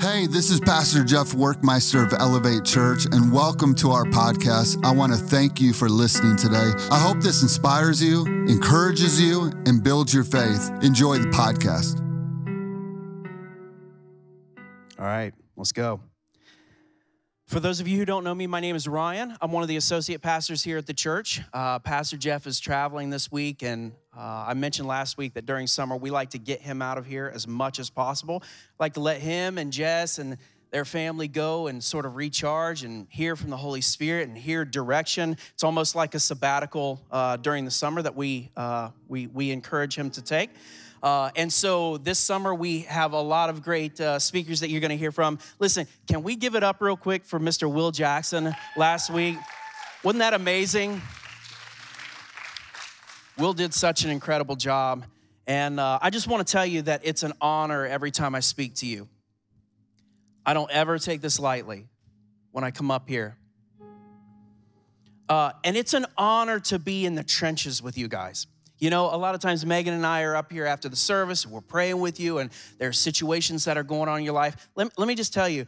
Hey, this is Pastor Jeff Workmeister of Elevate Church, and welcome to our podcast. I want to thank you for listening today. I hope this inspires you, encourages you, and builds your faith. Enjoy the podcast. All right, let's go. For those of you who don't know me, my name is Ryan. I'm one of the associate pastors here at the church. Uh, Pastor Jeff is traveling this week, and uh, I mentioned last week that during summer we like to get him out of here as much as possible. like to let him and Jess and their family go and sort of recharge and hear from the Holy Spirit and hear direction. It's almost like a sabbatical uh, during the summer that we, uh, we, we encourage him to take. Uh, and so this summer, we have a lot of great uh, speakers that you're going to hear from. Listen, can we give it up real quick for Mr. Will Jackson last week? Wasn't that amazing? Will did such an incredible job. And uh, I just want to tell you that it's an honor every time I speak to you. I don't ever take this lightly when I come up here. Uh, and it's an honor to be in the trenches with you guys. You know, a lot of times Megan and I are up here after the service, we're praying with you, and there are situations that are going on in your life. Let, let me just tell you,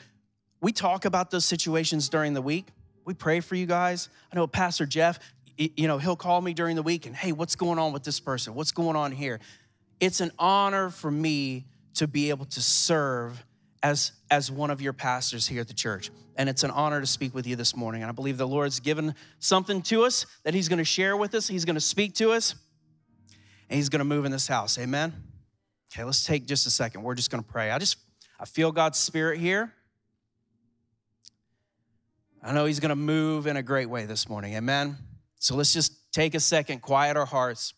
we talk about those situations during the week. We pray for you guys. I know Pastor Jeff, you know, he'll call me during the week and, hey, what's going on with this person? What's going on here? It's an honor for me to be able to serve as, as one of your pastors here at the church. And it's an honor to speak with you this morning. And I believe the Lord's given something to us that He's to share with us, He's to speak to us and he's going to move in this house. Amen. Okay, let's take just a second. We're just going to pray. I just I feel God's spirit here. I know he's going to move in a great way this morning. Amen. So let's just take a second, quiet our hearts.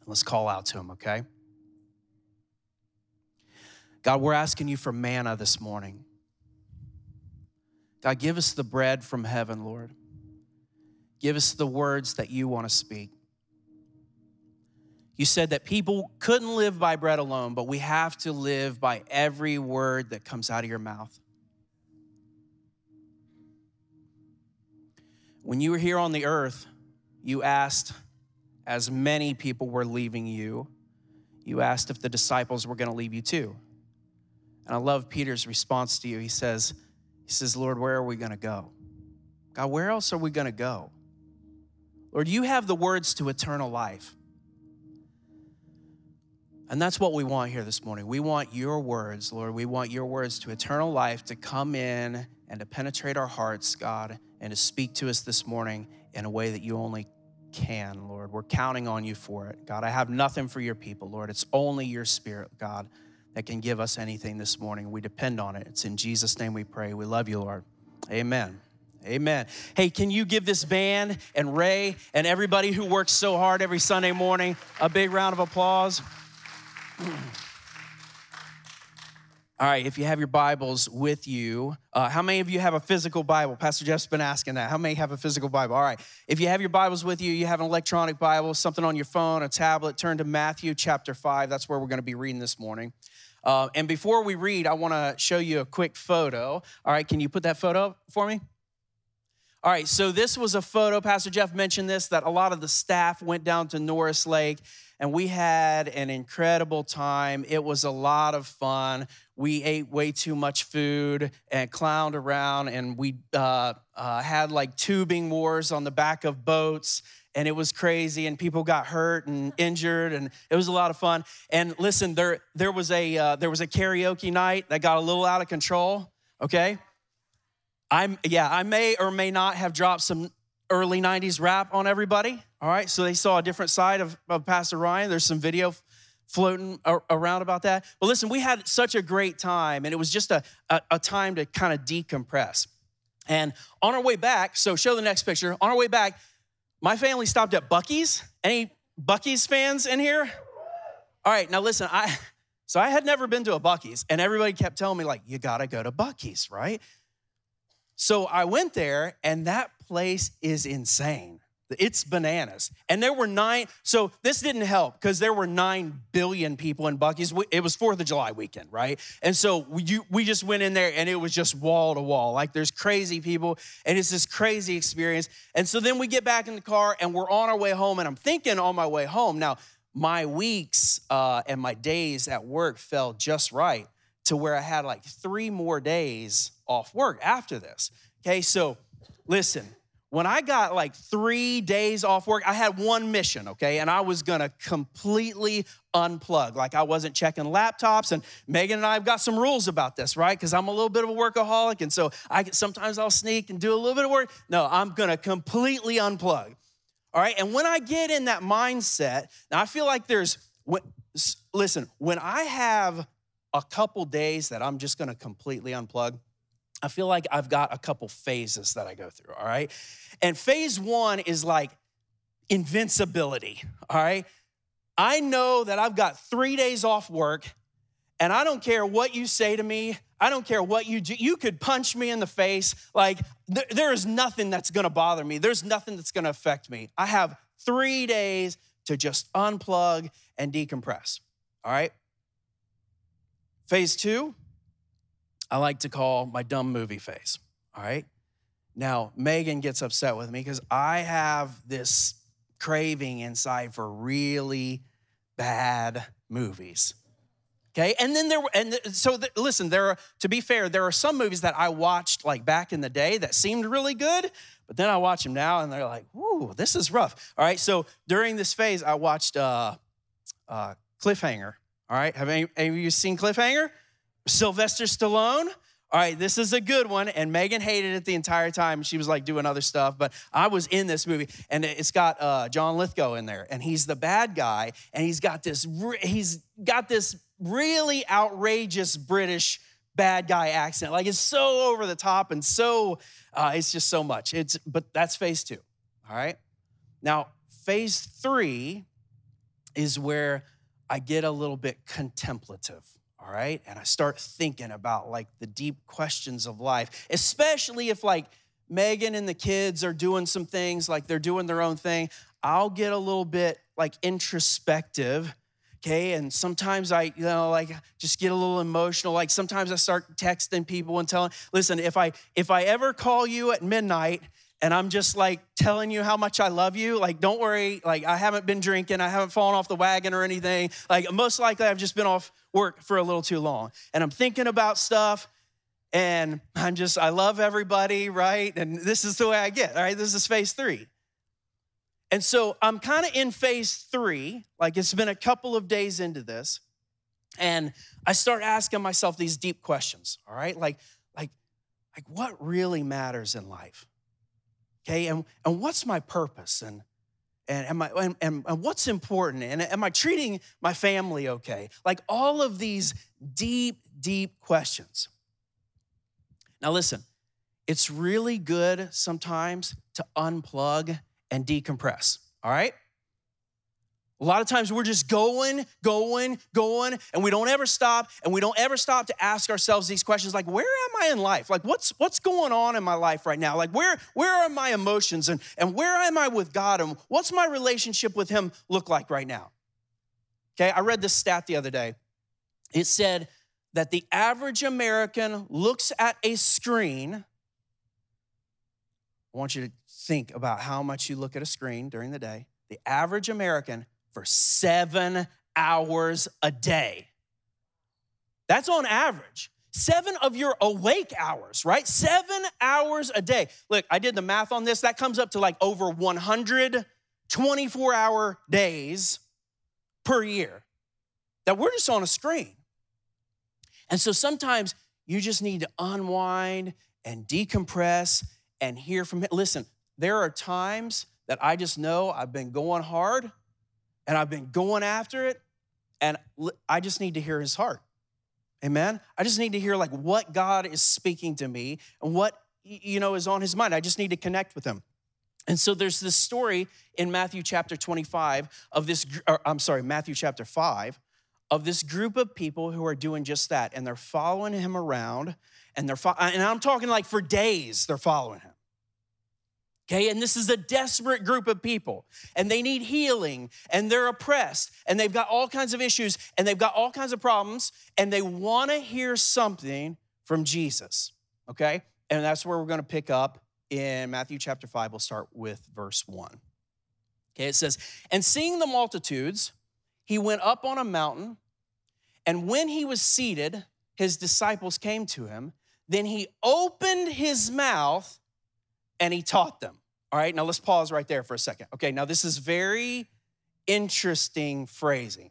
And let's call out to him, okay? God, we're asking you for manna this morning. God, give us the bread from heaven, Lord. Give us the words that you want to speak. You said that people couldn't live by bread alone, but we have to live by every word that comes out of your mouth. When you were here on the earth, you asked, as many people were leaving you, you asked if the disciples were going to leave you too. And I love Peter's response to you. He says, he says, Lord, where are we going to go? God, where else are we going to go? Lord, you have the words to eternal life. And that's what we want here this morning. We want your words, Lord. We want your words to eternal life to come in and to penetrate our hearts, God, and to speak to us this morning in a way that you only can, Lord. We're counting on you for it. God, I have nothing for your people, Lord. It's only your spirit, God, that can give us anything this morning. We depend on it. It's in Jesus' name we pray. We love you, Lord. Amen. Amen. Hey, can you give this band and Ray and everybody who works so hard every Sunday morning a big round of applause? All right, if you have your Bibles with you, uh, how many of you have a physical Bible? Pastor Jeff's been asking that. How many have a physical Bible? All right, if you have your Bibles with you, you have an electronic Bible, something on your phone, a tablet, turn to Matthew chapter 5. That's where we're going to be reading this morning. Uh, and before we read, I want to show you a quick photo. All right, can you put that photo up for me? All right, so this was a photo. Pastor Jeff mentioned this that a lot of the staff went down to Norris Lake and we had an incredible time. It was a lot of fun. We ate way too much food and clowned around, and we uh, uh, had like tubing wars on the back of boats. And it was crazy, and people got hurt and injured, and it was a lot of fun. And listen, there there was a uh, there was a karaoke night that got a little out of control. Okay, I'm yeah, I may or may not have dropped some early 90s rap on everybody. All right, so they saw a different side of, of Pastor Ryan. There's some video floating around about that. But listen, we had such a great time, and it was just a, a, a time to kind of decompress. And on our way back, so show the next picture. On our way back, my family stopped at Buc-ee's. Any Buc-ee's fans in here? All right, now listen, I so I had never been to a Buc-ee's, and everybody kept telling me, like, you gotta go to Buc-ee's, right? So I went there, and that place is insane. It's bananas. And there were nine, so this didn't help because there were nine billion people in Buc-ee's. It was 4th of July weekend, right? And so we, we just went in there and it was just wall to wall. Like there's crazy people and it's this crazy experience. And so then we get back in the car and we're on our way home. And I'm thinking on my way home, now my weeks uh, and my days at work fell just right to where I had like three more days off work after this. Okay, so listen, when I got like three days off work, I had one mission, okay? And I was gonna completely unplug. Like I wasn't checking laptops. And Megan and I have got some rules about this, right? Because I'm a little bit of a workaholic. And so I sometimes I'll sneak and do a little bit of work. No, I'm gonna completely unplug. All right. And when I get in that mindset, now I feel like there's, listen, when I have a couple days that I'm just gonna completely unplug, I feel like I've got a couple phases that I go through, all right? And phase one is like invincibility, all right? I know that I've got three days off work, and I don't care what you say to me. I don't care what you do. You could punch me in the face. Like, there, there is nothing that's gonna bother me. There's nothing that's gonna affect me. I have three days to just unplug and decompress, all right? Phase two, I like to call my dumb movie phase. All right. Now, Megan gets upset with me because I have this craving inside for really bad movies. Okay, and then there, were, and so the, listen, there are, to be fair, there are some movies that I watched like back in the day that seemed really good, but then I watch them now and they're like, "Ooh, this is rough." All right, so during this phase, I watched uh, uh, Cliffhanger. All right, have any, any of you seen Cliffhanger? Sylvester Stallone. All right, this is a good one. And Megan hated it the entire time. She was like doing other stuff, but I was in this movie, and it's got uh, John Lithgow in there, and he's the bad guy, and he's got this he's got this really outrageous British bad guy accent. Like it's so over the top and so uh, it's just so much. It's but that's phase two. All right. Now phase three is where I get a little bit contemplative all right? And I start thinking about like the deep questions of life, especially if like Megan and the kids are doing some things, like they're doing their own thing. I'll get a little bit like introspective, okay? And sometimes I, you know, like just get a little emotional. Like sometimes I start texting people and telling, listen, if I if I ever call you at midnight and I'm just like telling you how much I love you. Like, don't worry, like, I haven't been drinking, I haven't fallen off the wagon or anything. Like, most likely, I've just been off work for a little too long. And I'm thinking about stuff, and I'm just, I love everybody, right? And this is the way I get, all right? This is phase three. And so I'm kind of in phase three, like, it's been a couple of days into this. And I start asking myself these deep questions, all right? Like, like, like what really matters in life? Okay and, and what's my purpose and and am I and, and, and what's important and am I treating my family okay? Like all of these deep, deep questions. Now listen, it's really good sometimes to unplug and decompress. All right? A lot of times we're just going, going, going, and we don't ever stop, and we don't ever stop to ask ourselves these questions like, where am I in life? Like, what's what's going on in my life right now? Like, where where are my emotions and, and where am I with God? And what's my relationship with Him look like right now? Okay, I read this stat the other day. It said that the average American looks at a screen. I want you to think about how much you look at a screen during the day. The average American for seven hours a day. That's on average. Seven of your awake hours, right? Seven hours a day. Look, I did the math on this. That comes up to like over 100 24 hour days per year that we're just on a screen. And so sometimes you just need to unwind and decompress and hear from him. Listen, there are times that I just know I've been going hard and I've been going after it, and I just need to hear his heart. Amen. I just need to hear like what God is speaking to me and what you know is on his mind. I just need to connect with him. And so there's this story in Matthew chapter 25 of this or, I'm sorry, Matthew chapter 5 of this group of people who are doing just that and they're following him around and they're fo- and I'm talking like for days they're following him. Okay, and this is a desperate group of people, and they need healing, and they're oppressed, and they've got all kinds of issues, and they've got all kinds of problems, and they want to hear something from Jesus. Okay, and that's where we're going to pick up in Matthew chapter 5. We'll start with verse 1. Okay, it says, And seeing the multitudes, he went up on a mountain, and when he was seated, his disciples came to him. Then he opened his mouth and he taught them. All right, now let's pause right there for a second. Okay, now this is very interesting phrasing.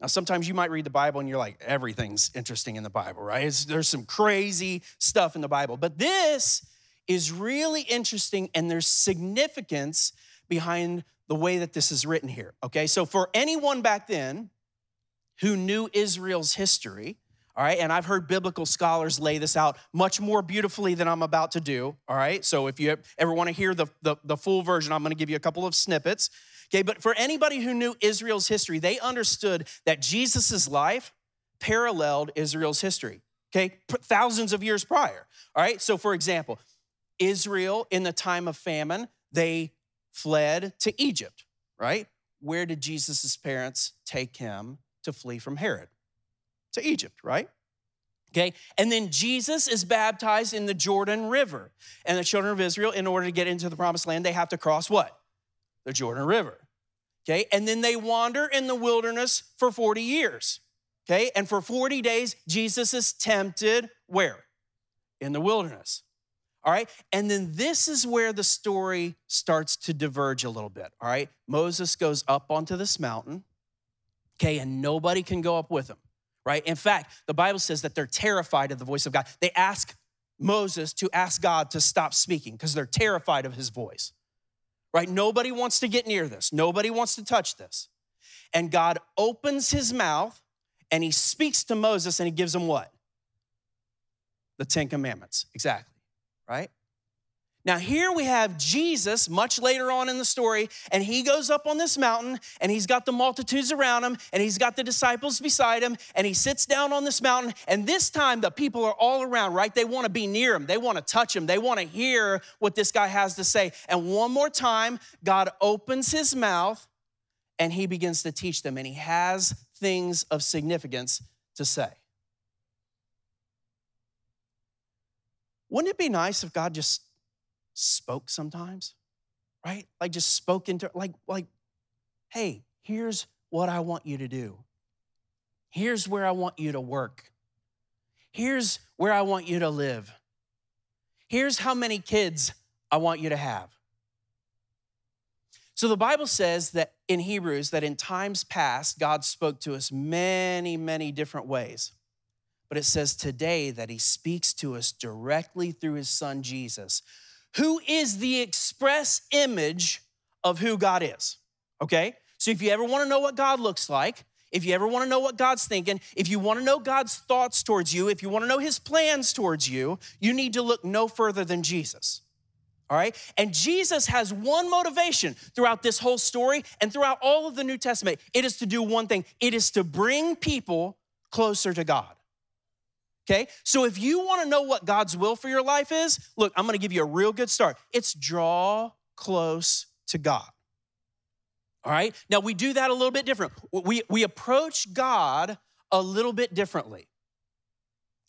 Now, sometimes you might read the Bible and you're like, everything's interesting in the Bible, right? It's, there's some crazy stuff in the Bible. But this is really interesting and there's significance behind the way that this is written here, okay? So, for anyone back then who knew Israel's history, all right, and I've heard biblical scholars lay this out much more beautifully than I'm about to do, all right? So, if you ever want to hear the, the, the full version, I'm gonna give you a couple of snippets. Okay, but for anybody who knew Israel's history, they understood that Jesus' life paralleled Israel's history, okay, thousands of years prior. All right, so for example, Israel in the time of famine, they fled to Egypt, right? Where did Jesus' parents take him to flee from Herod? To Egypt, right? Okay, and then Jesus is baptized in the Jordan River. And the children of Israel, in order to get into the promised land, they have to cross what? the Jordan River. Okay, and then they wander in the wilderness for 40 years. Okay, and for 40 days, Jesus is tempted where? In the wilderness. All right, and then this is where the story starts to diverge a little bit. All right, Moses goes up onto this mountain, okay, and nobody can go up with him, right? In fact, the Bible says that they're terrified of the voice of God. They ask Moses to ask God to stop speaking because they're terrified of his voice right? Nobody wants to get near this, nobody wants to touch this. And God opens his mouth and he speaks to Moses and he gives him what? The Ten Commandments, exactly, right? Now, here we have Jesus much later on in the story, and he goes up on this mountain, and he's got the multitudes around him, and he's got the disciples beside him, and he sits down on this mountain. And this time, the people are all around, right? They want to be near him, they want to touch him, they want to hear what this guy has to say. And one more time, God opens his mouth, and he begins to teach them, and he has things of significance to say. Wouldn't it be nice if God just spoke sometimes, right? Like just spoke into like like hey, here's what I want you to do. Here's where I want you to work. Here's where I want you to live. Here's how many kids I want you to have. So the Bible says that in Hebrews that in times past God spoke to us many many different ways. But it says today that he speaks to us directly through his son Jesus who is the express image of who God is. Okay? So if you ever want to know what God looks like, if you ever want to know what God's thinking, if you want to know God's thoughts towards you, if you want to know his plans towards you, you need to look no further than Jesus. All right? And Jesus has one motivation throughout this whole story and throughout all of the New Testament. It is to do one thing it is to bring people closer to God. Okay? So if you want to know what God's will for your life is, look, I'm going to give you a real good start. It's draw close to God. All right? Now we do that a little bit different. We we approach God a little bit differently.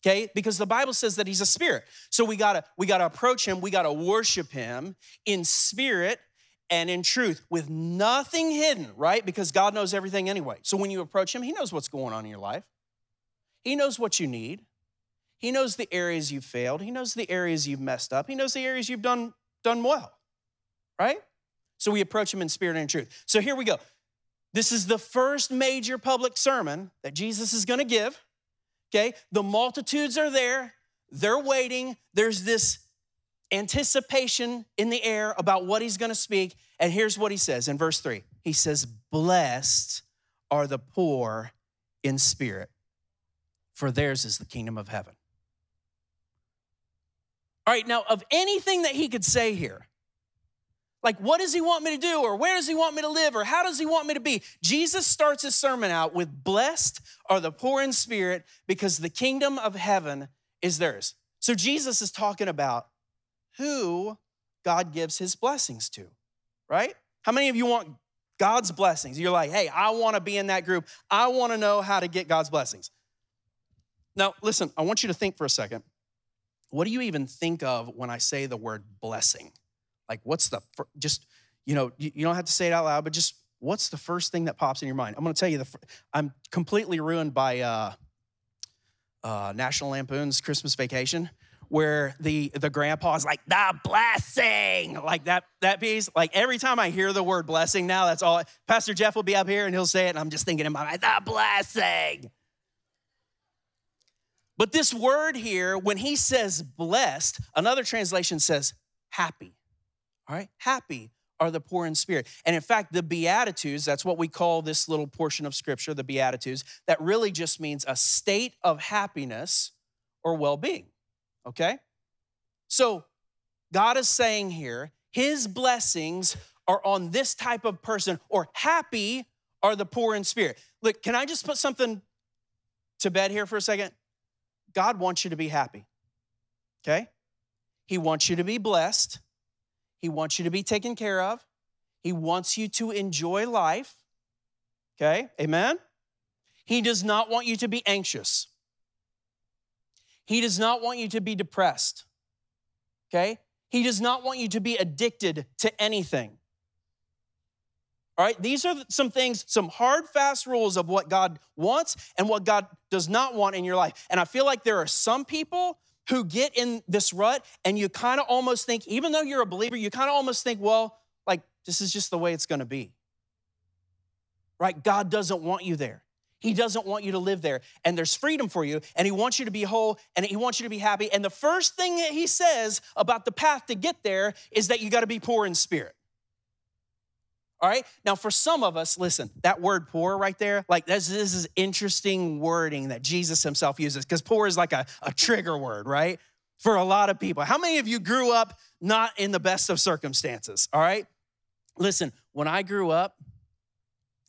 Okay? Because the Bible says that he's a spirit. So we got to we got to approach him, we got to worship him in spirit and in truth with nothing hidden, right? Because God knows everything anyway. So when you approach him, he knows what's going on in your life. He knows what you need. He knows the areas you've failed. He knows the areas you've messed up. He knows the areas you've done, done well, right? So we approach him in spirit and in truth. So here we go. This is the first major public sermon that Jesus is going to give. Okay, the multitudes are there, they're waiting. There's this anticipation in the air about what he's going to speak. And here's what he says in verse three He says, Blessed are the poor in spirit, for theirs is the kingdom of heaven. All right, now, of anything that he could say here, like, what does he want me to do? Or where does he want me to live? Or how does he want me to be? Jesus starts his sermon out with Blessed are the poor in spirit because the kingdom of heaven is theirs. So Jesus is talking about who God gives his blessings to, right? How many of you want God's blessings? You're like, hey, I want to be in that group. I want to know how to get God's blessings. Now, listen, I want you to think for a second what do you even think of when I say the word blessing? Like, what's the, just, you know, you, don't have to say it out loud, but just what's the first thing that pops in your mind? I'm gonna tell you, the, I'm completely ruined by uh, uh, National Lampoon's Christmas Vacation, where the the grandpa is like the blessing, like that that piece. Like every time I hear the word blessing now, that's all. Pastor Jeff will be up here and he'll say it, and I'm just thinking in my mind, the blessing. But this word here, when he says blessed, another translation says happy. All right, happy are the poor in spirit. And in fact, the Beatitudes, that's what we call this little portion of scripture, the Beatitudes, that really just means a state of happiness or well being. Okay? So God is saying here, his blessings are on this type of person, or happy are the poor in spirit. Look, can I just put something to bed here for a second? God wants you to be happy. Okay? He wants you to be blessed. He wants you to be taken care of. He wants you to enjoy life. Okay? Amen? He does not want you to be anxious. He does not want you to be depressed. Okay? He does not want you to be addicted to anything. All right, these are some things, some hard, fast rules of what God wants and what God does not want in your life. And I feel like there are some people who get in this rut and you kind of almost think, even though you're a believer, you kind of almost think, well, like, this is just the way it's gonna be. Right? God doesn't want you there. He doesn't want you to live there. And there's freedom for you, and He wants you to be whole, and He wants you to be happy. And the first thing that He says about the path to get there is that you got to be poor in spirit. All right. Now, for some of us, listen, that word poor right there, like this, this is interesting wording that Jesus himself uses because poor is like a, a trigger word, right? For a lot of people. How many of you grew up not in the best of circumstances? All right. Listen, when I grew up,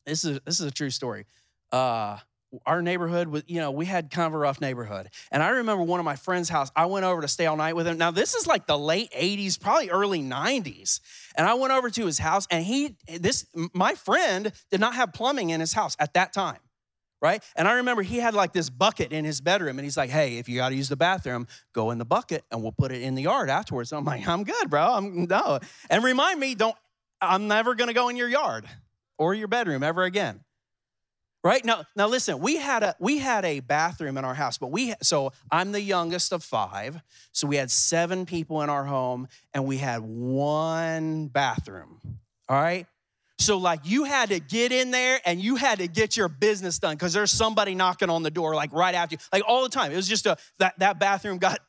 this is this is a true story. Uh, our neighborhood was, you know, we had kind of a rough neighborhood. And I remember one of my friend's house, I went over to stay all night with him. Now, this is like the late 80s, probably early 90s. And I went over to his house, and he, this, my friend did not have plumbing in his house at that time. Right? And I remember he had like this bucket in his bedroom, and he's like, Hey, if you gotta use the bathroom, go in the bucket and we'll put it in the yard afterwards. And I'm like, I'm good, bro. I'm no. And remind me, don't, I'm never gonna go in your yard or your bedroom ever again right? Now now listen we had a we had a bathroom in our house but we so i'm the youngest of five so we had seven people in our home and we had one bathroom all right? So like you had to get in there and you had to get your business done because there's somebody knocking on the door like right after you like all the time. It was just a that that bathroom got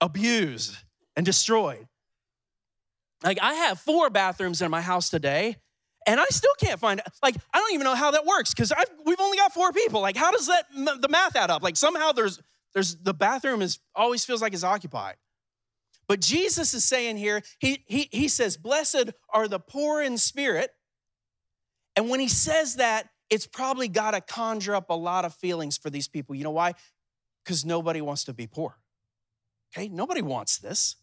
abused and destroyed. Like i have four bathrooms in my house today and I still can't find like I don't even know how that works because we've only got four people. Like, how does that the math add up? Like somehow there's there's the bathroom is always feels like it's occupied. But Jesus is saying here, he, he, he says, Blessed are the poor in spirit. And when he says that, it's probably got to conjure up a lot of feelings for these people. You know why? Because nobody wants to be poor. Okay? Nobody wants this.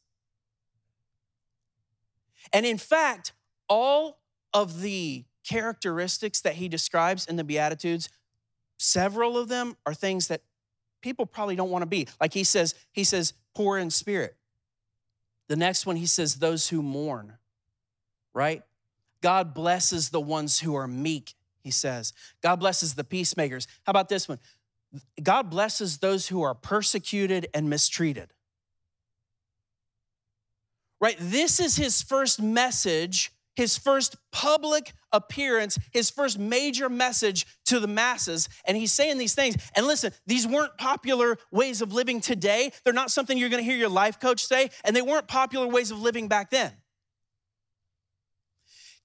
And in fact, all of the characteristics that he describes in the Beatitudes, several of them are things that people probably don't want to be. Like he says, he says, poor in spirit. The next one, he says, those who mourn, right? God blesses the ones who are meek, he says. God blesses the peacemakers. How about this one? God blesses those who are persecuted and mistreated. Right? This is his first message his first public appearance, his first major message to the masses. And he's saying these things. And listen, these weren't popular ways of living today. They're not something you're gonna hear your life coach say, and they weren't popular ways of living back then.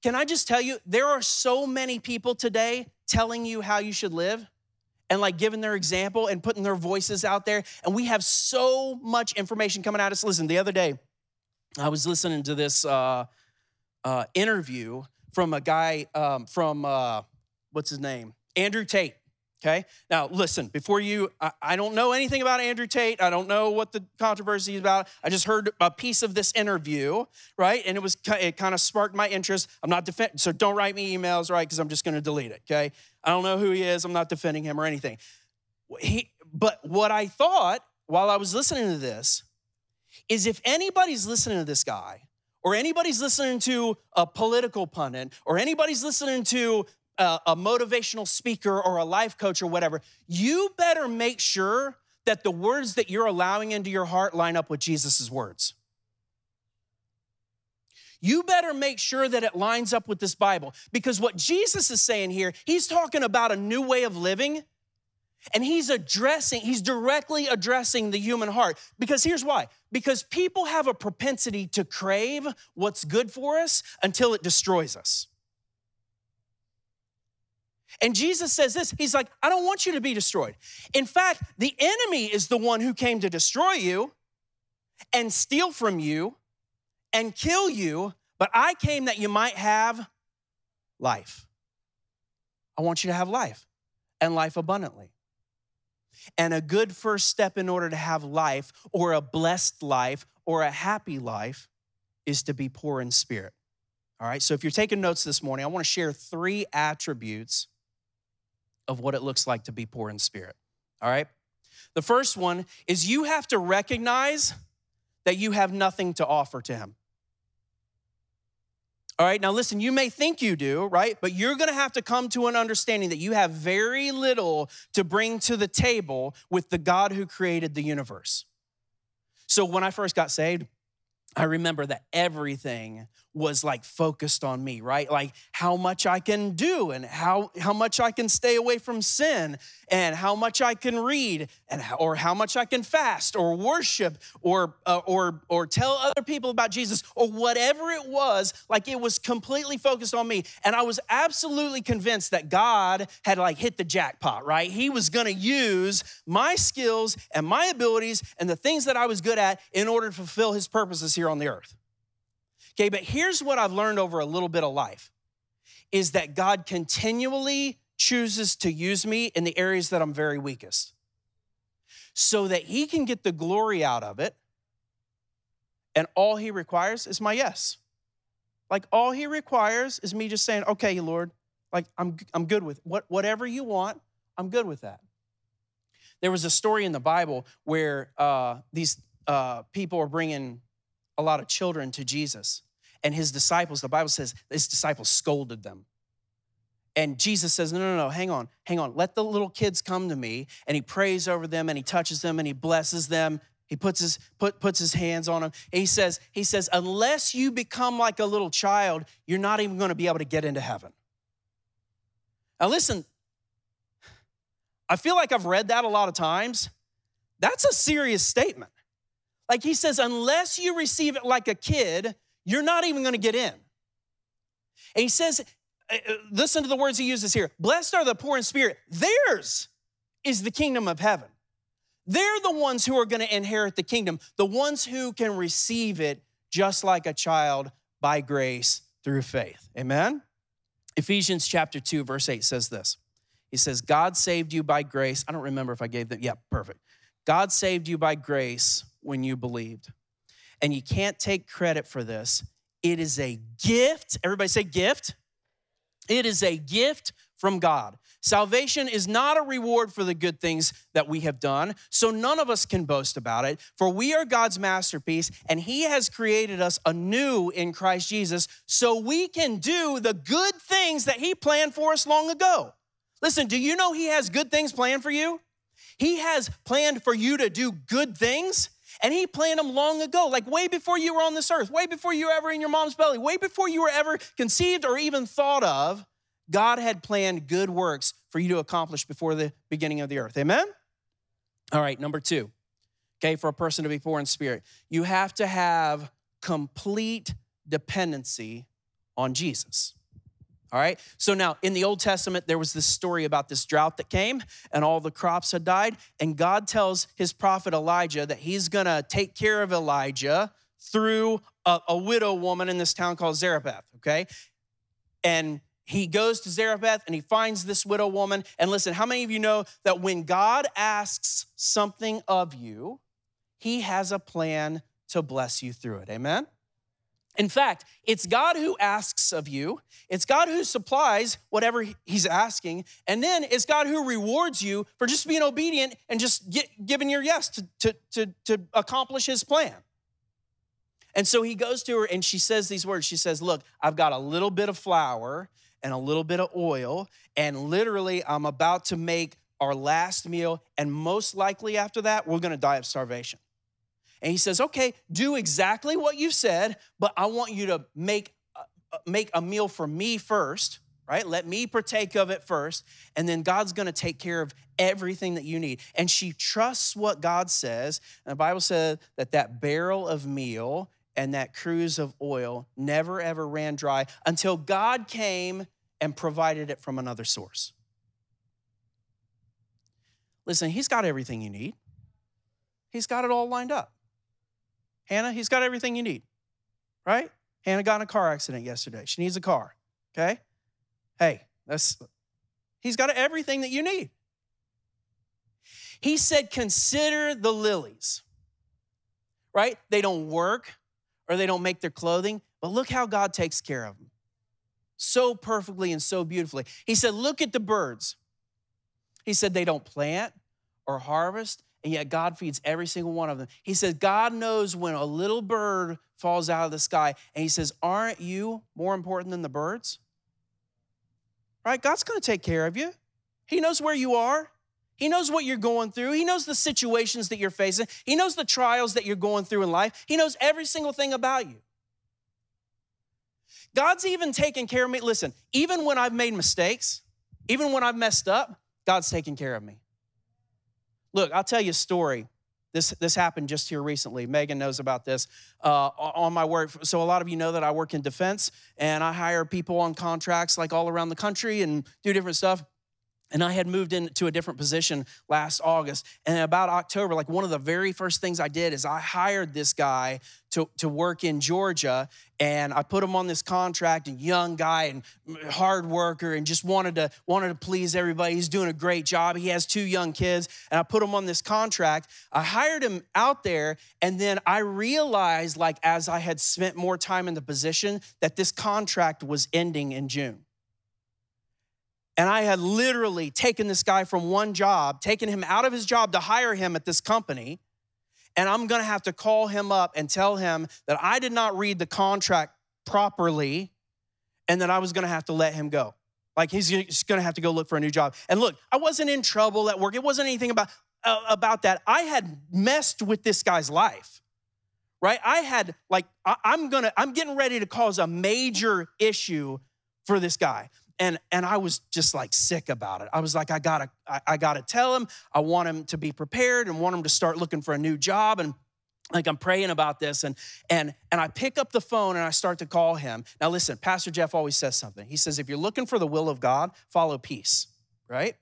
Can I just tell you, there are so many people today telling you how you should live and like giving their example and putting their voices out there. And we have so much information coming at us. Listen, the other day, I was listening to this. Uh, uh, interview from a guy um, from, uh, what's his name? Andrew Tate. Okay. Now, listen, before you, I, I, don't know anything about Andrew Tate. I don't know what the controversy is about. I just heard a piece of this interview, right? And it was, it kind of sparked my interest. I'm not defending, so don't write me emails, right? Because I'm just going to delete it. Okay. I don't know who he is. I'm not defending him or anything. He, but what I thought while I was listening to this is if anybody's listening to this guy or anybody's listening to a political pundit, or anybody's listening to a, a, motivational speaker or a life coach or whatever, you better make sure that the words that you're allowing into your heart line up with Jesus' words. You better make sure that it lines up with this Bible because what Jesus is saying here, he's talking about a new way of living and he's addressing, he's directly addressing the human heart. Because here's why because people have a propensity to crave what's good for us until it destroys us. And Jesus says this He's like, I don't want you to be destroyed. In fact, the enemy is the one who came to destroy you and steal from you and kill you, but I came that you might have life. I want you to have life and life abundantly. And a good first step in order to have life or a blessed life or a happy life is to be poor in spirit. All right, so if you're taking notes this morning, I want to share three attributes of what it looks like to be poor in spirit. All right? The first one is you have to recognize that you have nothing to offer to him. All right, now listen, you may think you do, right? But you're gonna have to come to an understanding that you have very little to bring to the table with the God who created the universe. So when I first got saved, I remember that everything was like focused on me, right? Like how much I can do and how, how much I can stay away from sin and how much I can read and or how much I can fast or worship or uh, or or tell other people about Jesus or whatever it was, like it was completely focused on me and I was absolutely convinced that God had like hit the jackpot, right? He was going to use my skills and my abilities and the things that I was good at in order to fulfill his purposes here on the earth. Okay, but here's what I've learned over a little bit of life is that God continually chooses to use me in the areas that I'm very weakest so that he can get the glory out of it. And all he requires is my yes. Like all he requires is me just saying, okay, Lord, like I'm, I'm good with what, whatever you want, I'm good with that. There was a story in the Bible where uh, these uh, people were bringing a lot of children to Jesus. And his disciples, the Bible says, his disciples scolded them. And Jesus says, No, no, no, hang on, hang on. Let the little kids come to me. And he prays over them and he touches them and he blesses them. He puts his, put, puts his hands on them. And he says, he says, unless you become like a little child, you're not even going to be able to get into heaven. Now listen, I feel like I've read that a lot of times. That's a serious statement. Like he says, unless you receive it like a kid, you're not even going to get in. And he says, uh, uh, listen to the words he uses here Blessed are the poor in spirit, theirs is the kingdom of heaven. They're the ones who are going to inherit the kingdom, the ones who can receive it just like a child by grace through faith. Amen? Ephesians chapter 2, verse 8 says this. He says, God saved you by grace. I don't remember if I gave them. Yeah, perfect. God saved you by grace when you believed. And you can't take credit for this. It is a gift. Everybody say gift. It is a gift from God. Salvation is not a reward for the good things that we have done, so none of us can boast about it. For we are God's masterpiece, and He has created us anew in Christ Jesus, so we can do the good things that He planned for us long ago. Listen, do you know He has good things planned for you? He has planned for you to do good things and he planned them long ago, like way before you were on this earth, way before you were ever in your mom's belly, way before you were ever conceived or even thought of. God had planned good works for you to accomplish before the beginning of the earth. Amen? All right, number two, okay, for a person to be poor in spirit, you have to have complete dependency on Jesus. All right. So now in the Old Testament, there was this story about this drought that came and all the crops had died. And God tells his prophet Elijah that he's going to take care of Elijah through a, a, widow woman in this town called Zarephath. Okay. And he goes to Zarephath and he finds this widow woman. And listen, how many of you know that when God asks something of you, he has a plan to bless you through it? Amen. In fact, it's God who asks of you, it's God who supplies whatever He's asking, and then it's God who rewards you for just being obedient and just get, giving your yes to, to, to, to accomplish His plan. And so he goes to her and she says these words. She says, Look, I've got a little bit of flour and a little bit of oil, and literally I'm about to make our last meal, and most likely after that, we're gonna die of starvation. And he says, okay, do exactly what you said, but I want you to make, uh, make a meal for me first, right? Let me partake of it first, and then God's gonna take care of everything that you need. And she trusts what God says. And the Bible says that that barrel of meal and that cruse of oil never ever ran dry until God came and provided it from another source. Listen, He's got everything you need, He's got it all lined up. Hannah, He's got everything you need, right? Hannah got in a car accident yesterday. She needs a car, okay? Hey, that's, He's got everything that you need. He said, Consider the lilies, right? They don't work or they don't make their clothing, but look how God takes care of them so perfectly and so beautifully. He said, Look at the birds. He said, They don't plant or harvest, and yet God feeds every single one of them. He says, God knows when a little bird falls out of the sky, and He says, Aren't you more important than the birds? Right? God's gonna take care of you. He knows where you are. He knows what you're going through. He knows the situations that you're facing. He knows the trials that you're going through in life. He knows every single thing about you. God's even taken care of me. Listen, even when I've made mistakes, even when I've messed up, God's taken care of me. Look, I'll tell you a story. This, this happened just here recently. Megan knows about this uh, on my work. So, a lot of you know that I work in defense and I hire people on contracts like all around the country and do different stuff. And I had moved into a different position last August. And about October, like one of the very first things I did is I hired this guy to, to work in Georgia. And I put him on this contract, a young guy and hard worker, and just wanted to, wanted to please everybody. He's doing a great job. He has two young kids. And I put him on this contract. I hired him out there. And then I realized, like, as I had spent more time in the position, that this contract was ending in June. And I had literally taken this guy from one job, taken him out of his job to hire him at this company. And I'm gonna have to call him up and tell him that I did not read the contract properly and that I was gonna have to let him go. Like he's gonna have to go look for a new job. And look, I wasn't in trouble at work. It wasn't anything about, uh, about that. I had messed with this guy's life right i had like I, i'm gonna i'm getting ready to cause a major issue for this guy and and i was just like sick about it. I was like i gotta I, I, gotta tell him. I want him to be prepared and want him to start looking for a new job and like i'm praying about this. And and and i pick up the phone and i start to call him. Now listen pastor jeff always says something. He says if you're looking for the will of god follow peace right?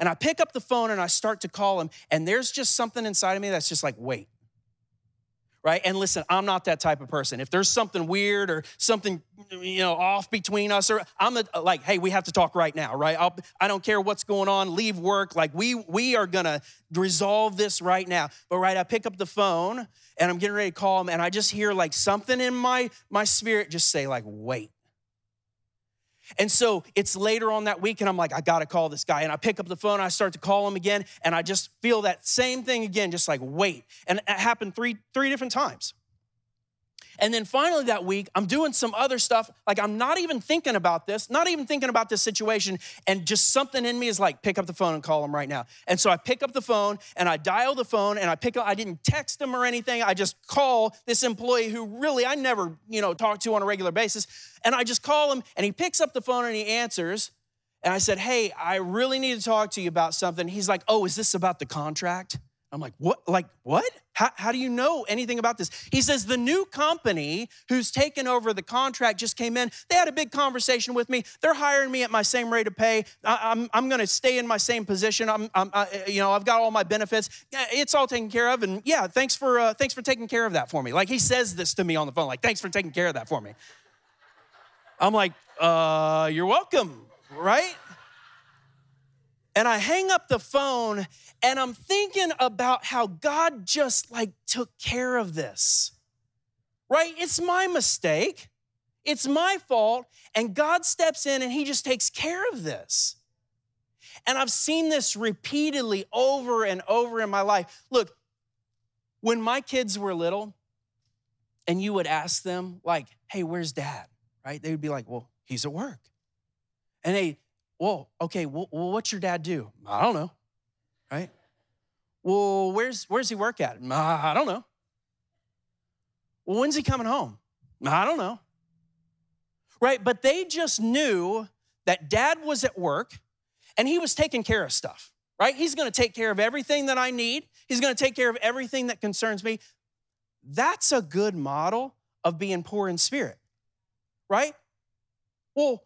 And i pick up the phone and i start to call him and there's just something inside of me that's just like wait right? And listen, I'm not that type of person. If there's something weird or something, you know, off between us, or I'm the, like, hey, we have to talk right now, right? I'll, I don't care what's going on. Leave work. Like we we are gonna resolve this right now. But right, I pick up the phone and I'm getting ready to call him, and I just hear like something in my my spirit just say like, wait. And so it's later on that week, and I'm like, I gotta call this guy. And I pick up the phone, I start to call him again, and I just feel that same thing again, just like wait. And it happened three, three different times. And then finally that week, I'm doing some other stuff. Like I'm not even thinking about this, not even thinking about this situation. And just something in me is like, pick up the phone and call him right now. And so I pick up the phone and I dial the phone and I pick up, I didn't text him or anything. I just call this employee who really I never, you know, talk to on a regular basis. And I just call him and he picks up the phone and he answers. And I said, Hey, I really need to talk to you about something. He's like, Oh, is this about the contract? I'm like, what? Like, what? How, how do you know anything about this? He says, the new company who's taken over the contract just came in. They had a big conversation with me. They're hiring me at my same rate of pay. I, am I'm, I'm going to stay in my same position. I'm, I'm I, you know, I've got all my benefits. It's all taken care of. And yeah, thanks for, uh, thanks for taking care of that for me. Like he says this to me on the phone, like, thanks for taking care of that for me. I'm like, uh, you're welcome, right? And I hang up the phone and I'm thinking about how God just like took care of this. Right? It's my mistake. It's my fault. And God steps in and he just takes care of this. And I've seen this repeatedly over and over in my life. Look, when my kids were little, and you would ask them, like, hey, where's dad? Right? They would be like, well, he's at work. And they, well, okay, well, what's your dad do? I don't know. right? Well, where's where's he work at? I don't know. Well, when's he coming home? I don't know. Right? But they just knew that dad was at work and he was taking care of stuff, right? He's gonna take care of everything that I need, he's gonna take care of everything that concerns me. That's a good model of being poor in spirit, right? Well,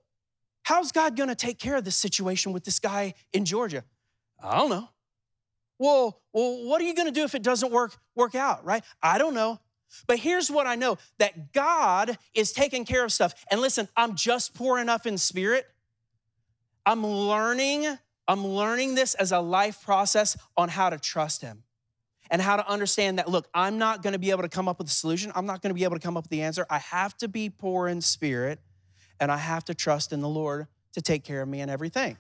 how's God gonna take care of this situation with this guy in Georgia? I don't know. Well, well, what are you gonna do if it doesn't work, work out, right? I don't know. But here's what I know that God is taking care of stuff. And listen, I'm just poor enough in spirit. I'm learning, I'm learning this as a life process on how to trust Him and how to understand that, look, I'm not gonna be able to come up with a solution. I'm not gonna be able to come up with the answer. I have to be poor in spirit and I have to trust in the Lord to take care of me and everything.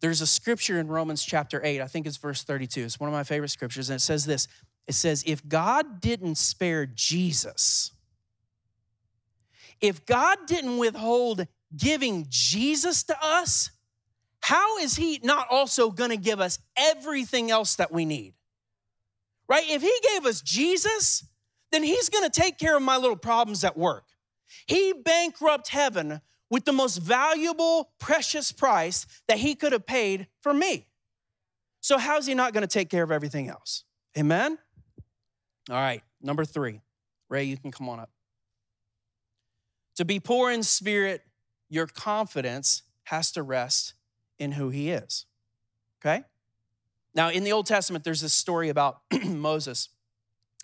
There's a scripture in Romans chapter 8, I think it's verse 32. It's one of my favorite scriptures, and it says this it says, if God didn't spare Jesus, if God didn't withhold giving Jesus to us, how is He not also gonna give us everything else that we need? Right? If He gave us Jesus, then He's gonna take care of my little problems at work. He bankrupt heaven with the most valuable, precious price that He could have paid for me. So, how's He not gonna take care of everything else? Amen? All right, number three. Ray, you can come on up. To be poor in spirit, your confidence has to rest in who he is. Okay? Now, in the Old Testament, there's this story about Moses,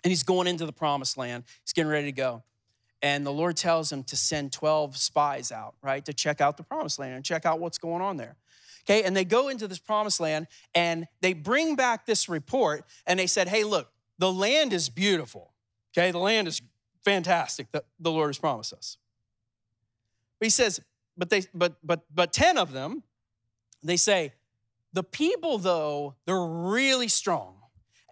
and he's going into the promised land. He's getting ready to go. And the Lord tells him to send 12 spies out, right, to check out the promised land and check out what's going on there. Okay, and they go into this promised land and they bring back this report and they said, hey, look, the land is beautiful. Okay, the land is fantastic that the Lord has promised us. But he says, but they but but but 10 of them, they say, the people though, they're really strong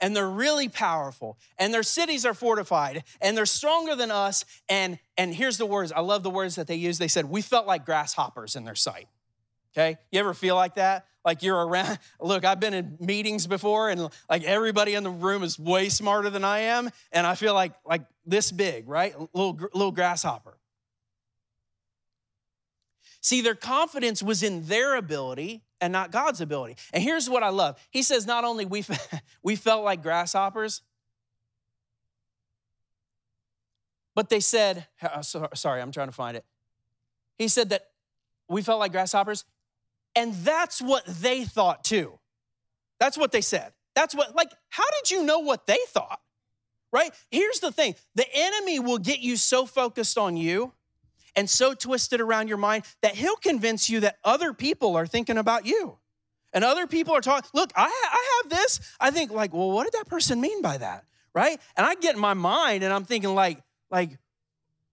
and they're really powerful and their cities are fortified and they're stronger than us and and here's the words i love the words that they use they said we felt like grasshoppers in their sight okay you ever feel like that like you're around. Look, I've been in meetings before and like everybody in the room is way smarter than I am. And I feel like, like this big, right? Little, little grasshopper. See, their confidence was in their ability and not God's ability. And here's what I love. He says, not only we, we felt like grasshoppers, but they said, uh, sorry, I'm trying to find it. He said that we felt like grasshoppers and that's what they thought too. That's what they said. That's what, like, how did you know what they thought? Right? Here's the thing the enemy will get you so focused on you and so twisted around your mind that he'll convince you that other people are thinking about you. And other people are talking, look, I, I have this. I think, like, well, what did that person mean by that? Right? And I get in my mind and I'm thinking, like, like,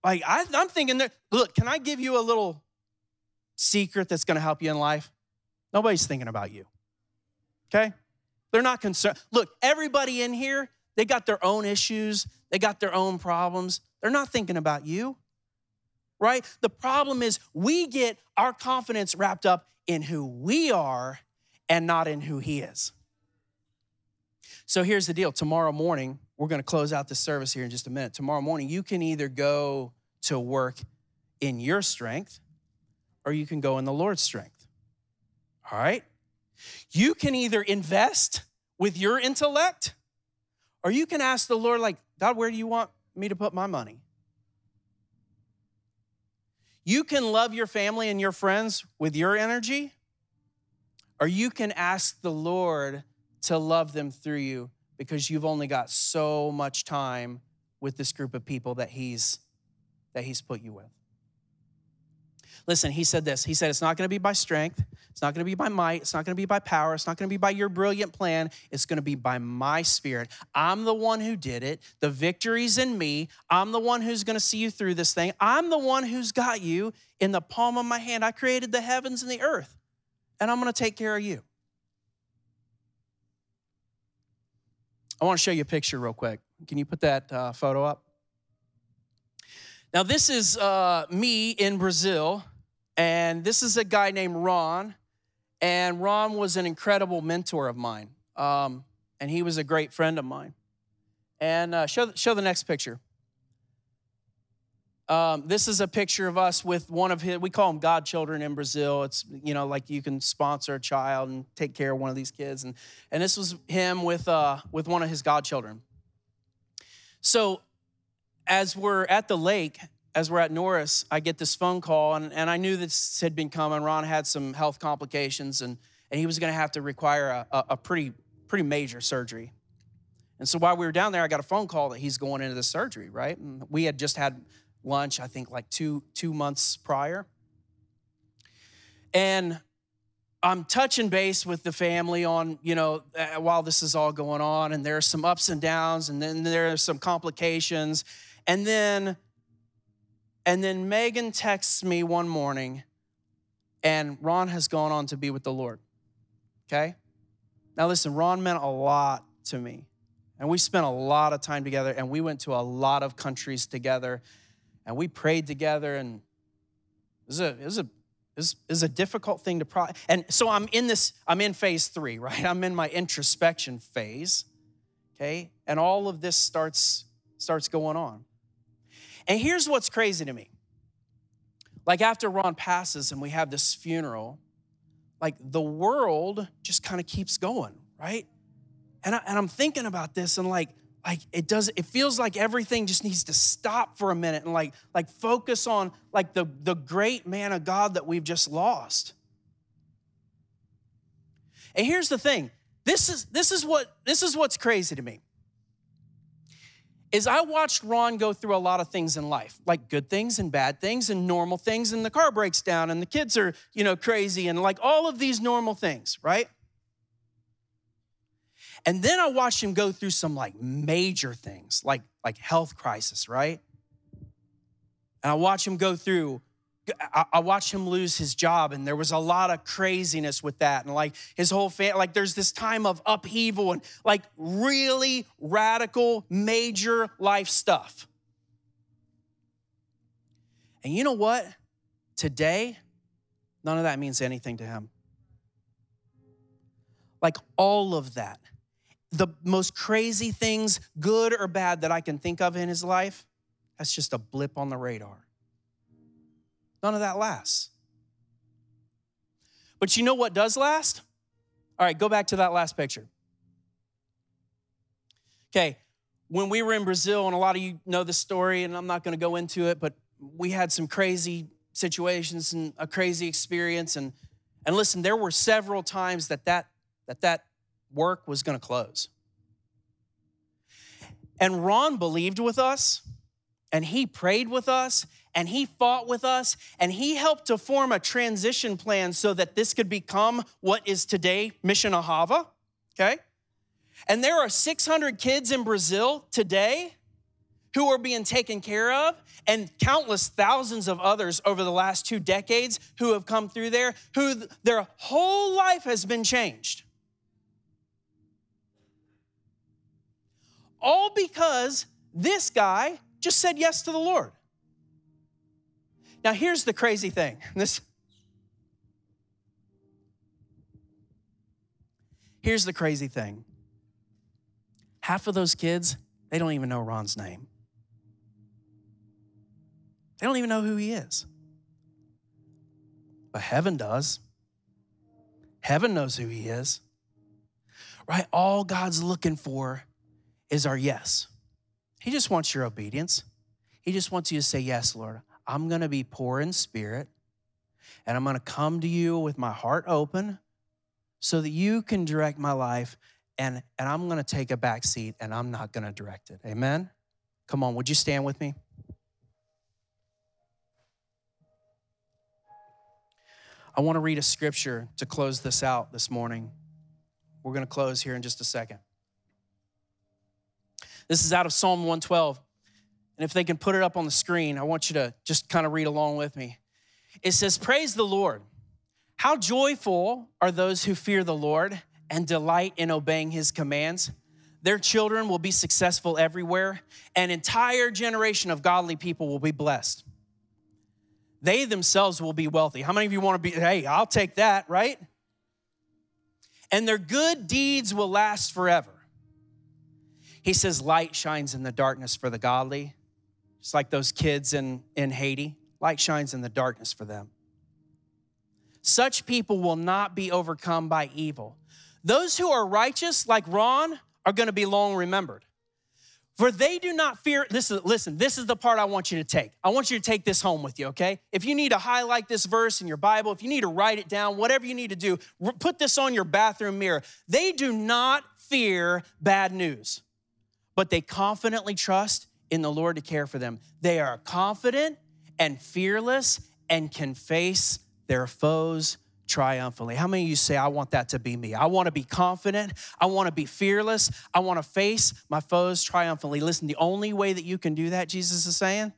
like I, I'm thinking that, look, can I give you a little secret that's gonna help you in life? Nobody's thinking about you. Okay? They're not concerned. Look, everybody in here, they got their own issues, they got their own problems. They're not thinking about you. Right? The problem is we get our confidence wrapped up in who we are and not in who he is. So here's the deal. Tomorrow morning, we're going to close out the service here in just a minute. Tomorrow morning, you can either go to work in your strength or you can go in the Lord's strength. All right? You can either invest with your intellect or you can ask the Lord, like, God, where do you want me to put my money? You can love your family and your friends with your energy, or you can ask the Lord to love them through you because you've only got so much time with this group of people that he's that he's put you with. Listen, he said this. He said, It's not going to be by strength. It's not going to be by might. It's not going to be by power. It's not going to be by your brilliant plan. It's going to be by my spirit. I'm the one who did it. The victory's in me. I'm the one who's going to see you through this thing. I'm the one who's got you in the palm of my hand. I created the heavens and the earth, and I'm going to take care of you. I want to show you a picture real quick. Can you put that uh, photo up? Now, this is uh, me in Brazil, and this is a guy named Ron And Ron was an incredible mentor of mine, um, and he was a great friend of mine. And uh, show, show the next picture. Um, this is a picture of us with one of his, we call them godchildren in Brazil. It's, you know, like you can sponsor a child and take care of one of these kids. And, and this was him with, uh, with one of his godchildren. So as we're at the lake, as we're at Norris, I get this phone call, and, and I knew this had been coming. Ron had some health complications, and, and he was going to have to require a, a, a pretty, pretty major surgery. And so while we were down there, I got a phone call that he's going into the surgery, right? And we had just had lunch, I think like two, two months prior. And I'm touching base with the family on, you know, uh, while this is all going on, and there are some ups and downs, and then there are some complications. And then, and then Megan texts me one morning, and Ron has gone on to be with the Lord. Okay? Now listen, Ron meant a lot to me. And we spent a lot of time together, and we went to a lot of countries together and we prayed together and it was a, it was a, it was a difficult thing to pro and so i'm in this i'm in phase three right i'm in my introspection phase okay and all of this starts starts going on and here's what's crazy to me. Like after ron passes and we have this funeral like the world just kind of keeps going right? And, I, and i'm thinking about this and like like it does it feels like everything just needs to stop for a minute and like like focus on like the the great man of god that we've just lost. And here's the thing. This is this is what this is what's crazy to me is i watched ron go through a lot of things in life like good things and bad things and normal things and the car breaks down and the kids are you know crazy and like all of these normal things right and then I watched him go through some like major things, like like health crisis, right? And I watched him go through I, watched him lose his job, and there was a lot of craziness with that. And like his whole family, like there's this time of upheaval and like really radical, major life stuff. And you know what? Today, none of that means anything to him. Like all of that the most crazy things, good or bad, that I can think of in his life, that's just a blip on the radar. None of that lasts. But you know what does last? All right, go back to that last picture. Okay, when we were in Brazil, and a lot of you know the story, and I'm not going to go into it, but we had some crazy situations and a crazy experience. And, and listen, there were several times that that, that, that work was going to close. And Ron believed with us, and he prayed with us, and he fought with us, and he helped to form a transition plan so that this could become what is today Mission Ahava, okay? And there are 600 kids in Brazil today who are being taken care of, and countless thousands of others over the last two decades who have come through there, who their whole life has been changed. all because this guy just said yes to the Lord. Now, here's the crazy thing. This, here's the crazy thing. Half of those kids, they don't even know Ron's name. They don't even know who he is. But heaven does. Heaven knows who he is. Right? All God's looking for is our yes. He just wants your obedience. He just wants you to say, Yes, Lord, I'm going to be poor in spirit, and I'm going to come to you with my heart open so that you can direct my life, and, and I'm going to take a back seat and I'm not going to direct it. Amen? Come on, would you stand with me? I want to read a scripture to close this out this morning. We're going to close here in just a second. This is out of Psalm 112. And if they can put it up on the screen, I want you to just kind of read along with me. It says, Praise the Lord. How joyful are those who fear the Lord and delight in obeying his commands. Their children will be successful everywhere. An entire generation of godly people will be blessed. They themselves will be wealthy. How many of you want to be, hey, I'll take that, right? and their good deeds will last forever. He says, Light shines in the darkness for the godly, just like those kids in, in Haiti. Light shines in the darkness for them. Such people will not be overcome by evil. Those who are righteous, like Ron, are going to be long remembered. For they do not fear. Listen, listen, this is the part I want you to take. I want you to take this home with you, okay? If you need to highlight this verse in your Bible, if you need to write it down, whatever you need to do, put this on your bathroom mirror. They do not fear bad news, but they confidently trust in the Lord to care for them. They are confident and fearless and can face their foes triumphantly. How many of you say, I want that to be me? I want to be confident. I want to be fearless. I want to face my foes triumphantly. Listen, the only way that you can do that, Jesus is saying,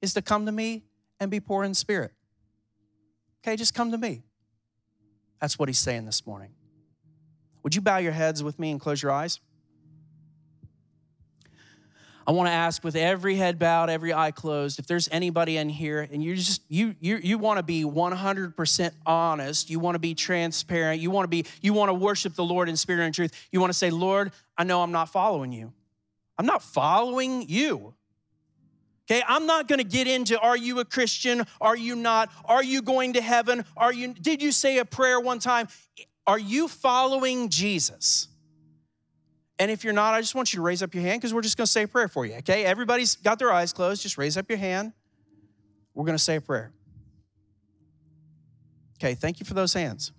is to come to me and be poor in spirit. Okay, just come to me. That's what he's saying this morning. Would you bow your heads with me and close your eyes? I want to ask with every head bowed, every eye closed, if there's anybody in here and you just you you you want to be 100% honest, you want to be transparent, you want to be you want to worship the Lord in spirit and truth. You want to say, "Lord, I know I'm not following you. I'm not following you." Okay, I'm not going to get into are you a Christian? Are you not? Are you going to heaven? Are you Did you say a prayer one time? Are you following Jesus? And if you're not, I just want you to raise up your hand because we're just going to say a prayer for you, okay? Everybody's got their eyes closed. Just raise up your hand. We're going to say a prayer. Okay, thank you for those hands.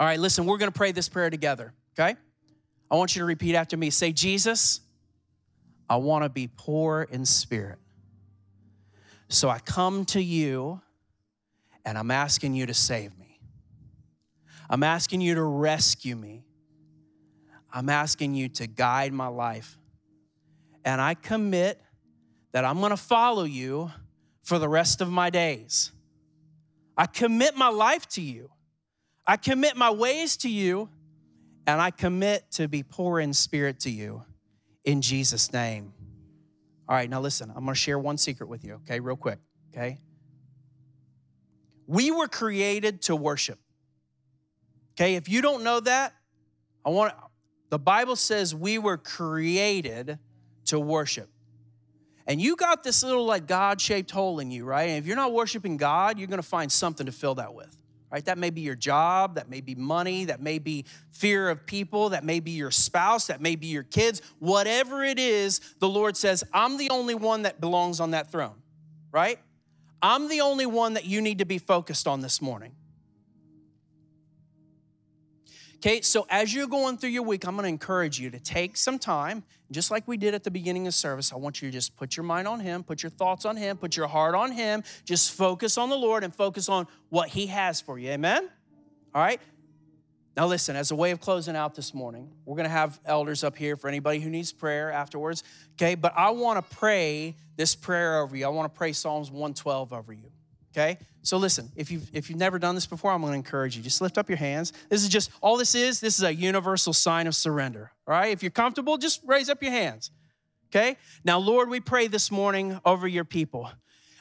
All right, listen, we're going to pray this prayer together, okay? I want you to repeat after me. Say, Jesus, I want to be poor in spirit. So I come to you and I'm asking you to save me. I'm asking you to rescue me. I'm asking you to guide my life. And I commit that I'm gonna follow you for the rest of my days. I commit my life to you. I commit my ways to you. And I commit to be poor in spirit to you in Jesus' name. All right, now listen, I'm gonna share one secret with you, okay, real quick, okay? We were created to worship. Okay, if you don't know that, I want the Bible says we were created to worship. And you got this little like God shaped hole in you, right? And if you're not worshiping God, you're gonna find something to fill that with, right? That may be your job, that may be money, that may be fear of people, that may be your spouse, that may be your kids. Whatever it is, the Lord says, I'm the only one that belongs on that throne, right? I'm the only one that you need to be focused on this morning. Okay, so as you're going through your week, I'm going to encourage you to take some time, just like we did at the beginning of service. I want you to just put your mind on Him, put your thoughts on Him, put your heart on Him. Just focus on the Lord and focus on what He has for you. Amen? All right? Now, listen, as a way of closing out this morning, we're going to have elders up here for anybody who needs prayer afterwards. Okay, but I want to pray this prayer over you. I want to pray Psalms 112 over you. Okay? So listen, if you've if you've never done this before, I'm going to encourage you. Just lift up your hands. This is just all this is, this is a universal sign of surrender. All right? If you're comfortable, just raise up your hands. Okay? Now, Lord, we pray this morning over your people.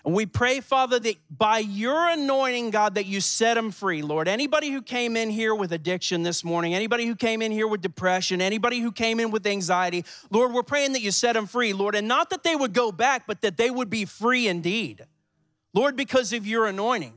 And we pray, Father, that by your anointing, God, that you set them free, Lord. Anybody who came in here with addiction this morning, anybody who came in here with depression, anybody who came in with anxiety, Lord, we're praying that you set them free, Lord. And not that they would go back, but that they would be free indeed. Lord, because of your anointing.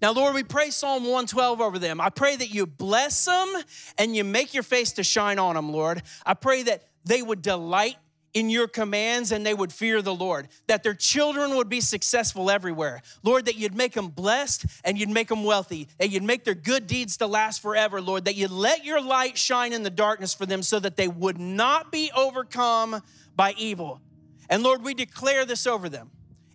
Now, Lord, we pray Psalm 112 over them. I pray that you bless them and you make your face to shine on them, Lord. I pray that they would delight in your commands and they would fear the Lord, that their children would be successful everywhere. Lord, that you'd make them blessed and you'd make them wealthy, that you'd make their good deeds to last forever, Lord, that you'd let your light shine in the darkness for them so that they would not be overcome by evil. And Lord, we declare this over them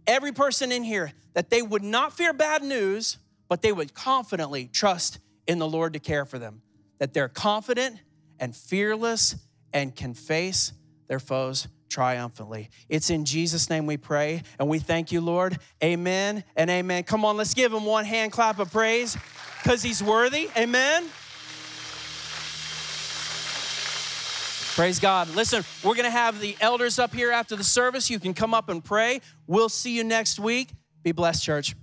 every person in here that they would not fear bad news, but they would confidently trust in the Lord to care for them. That they're confident and fearless and can face their foes triumphantly. It's in Jesus' name we pray and we thank you, Lord. Amen and amen. Come on, let's give him one hand clap of praise because he's worthy. Amen. Praise God. Listen, we're going to have the elders up here after the service. You can come up and pray. We'll see you next week. Be blessed, church.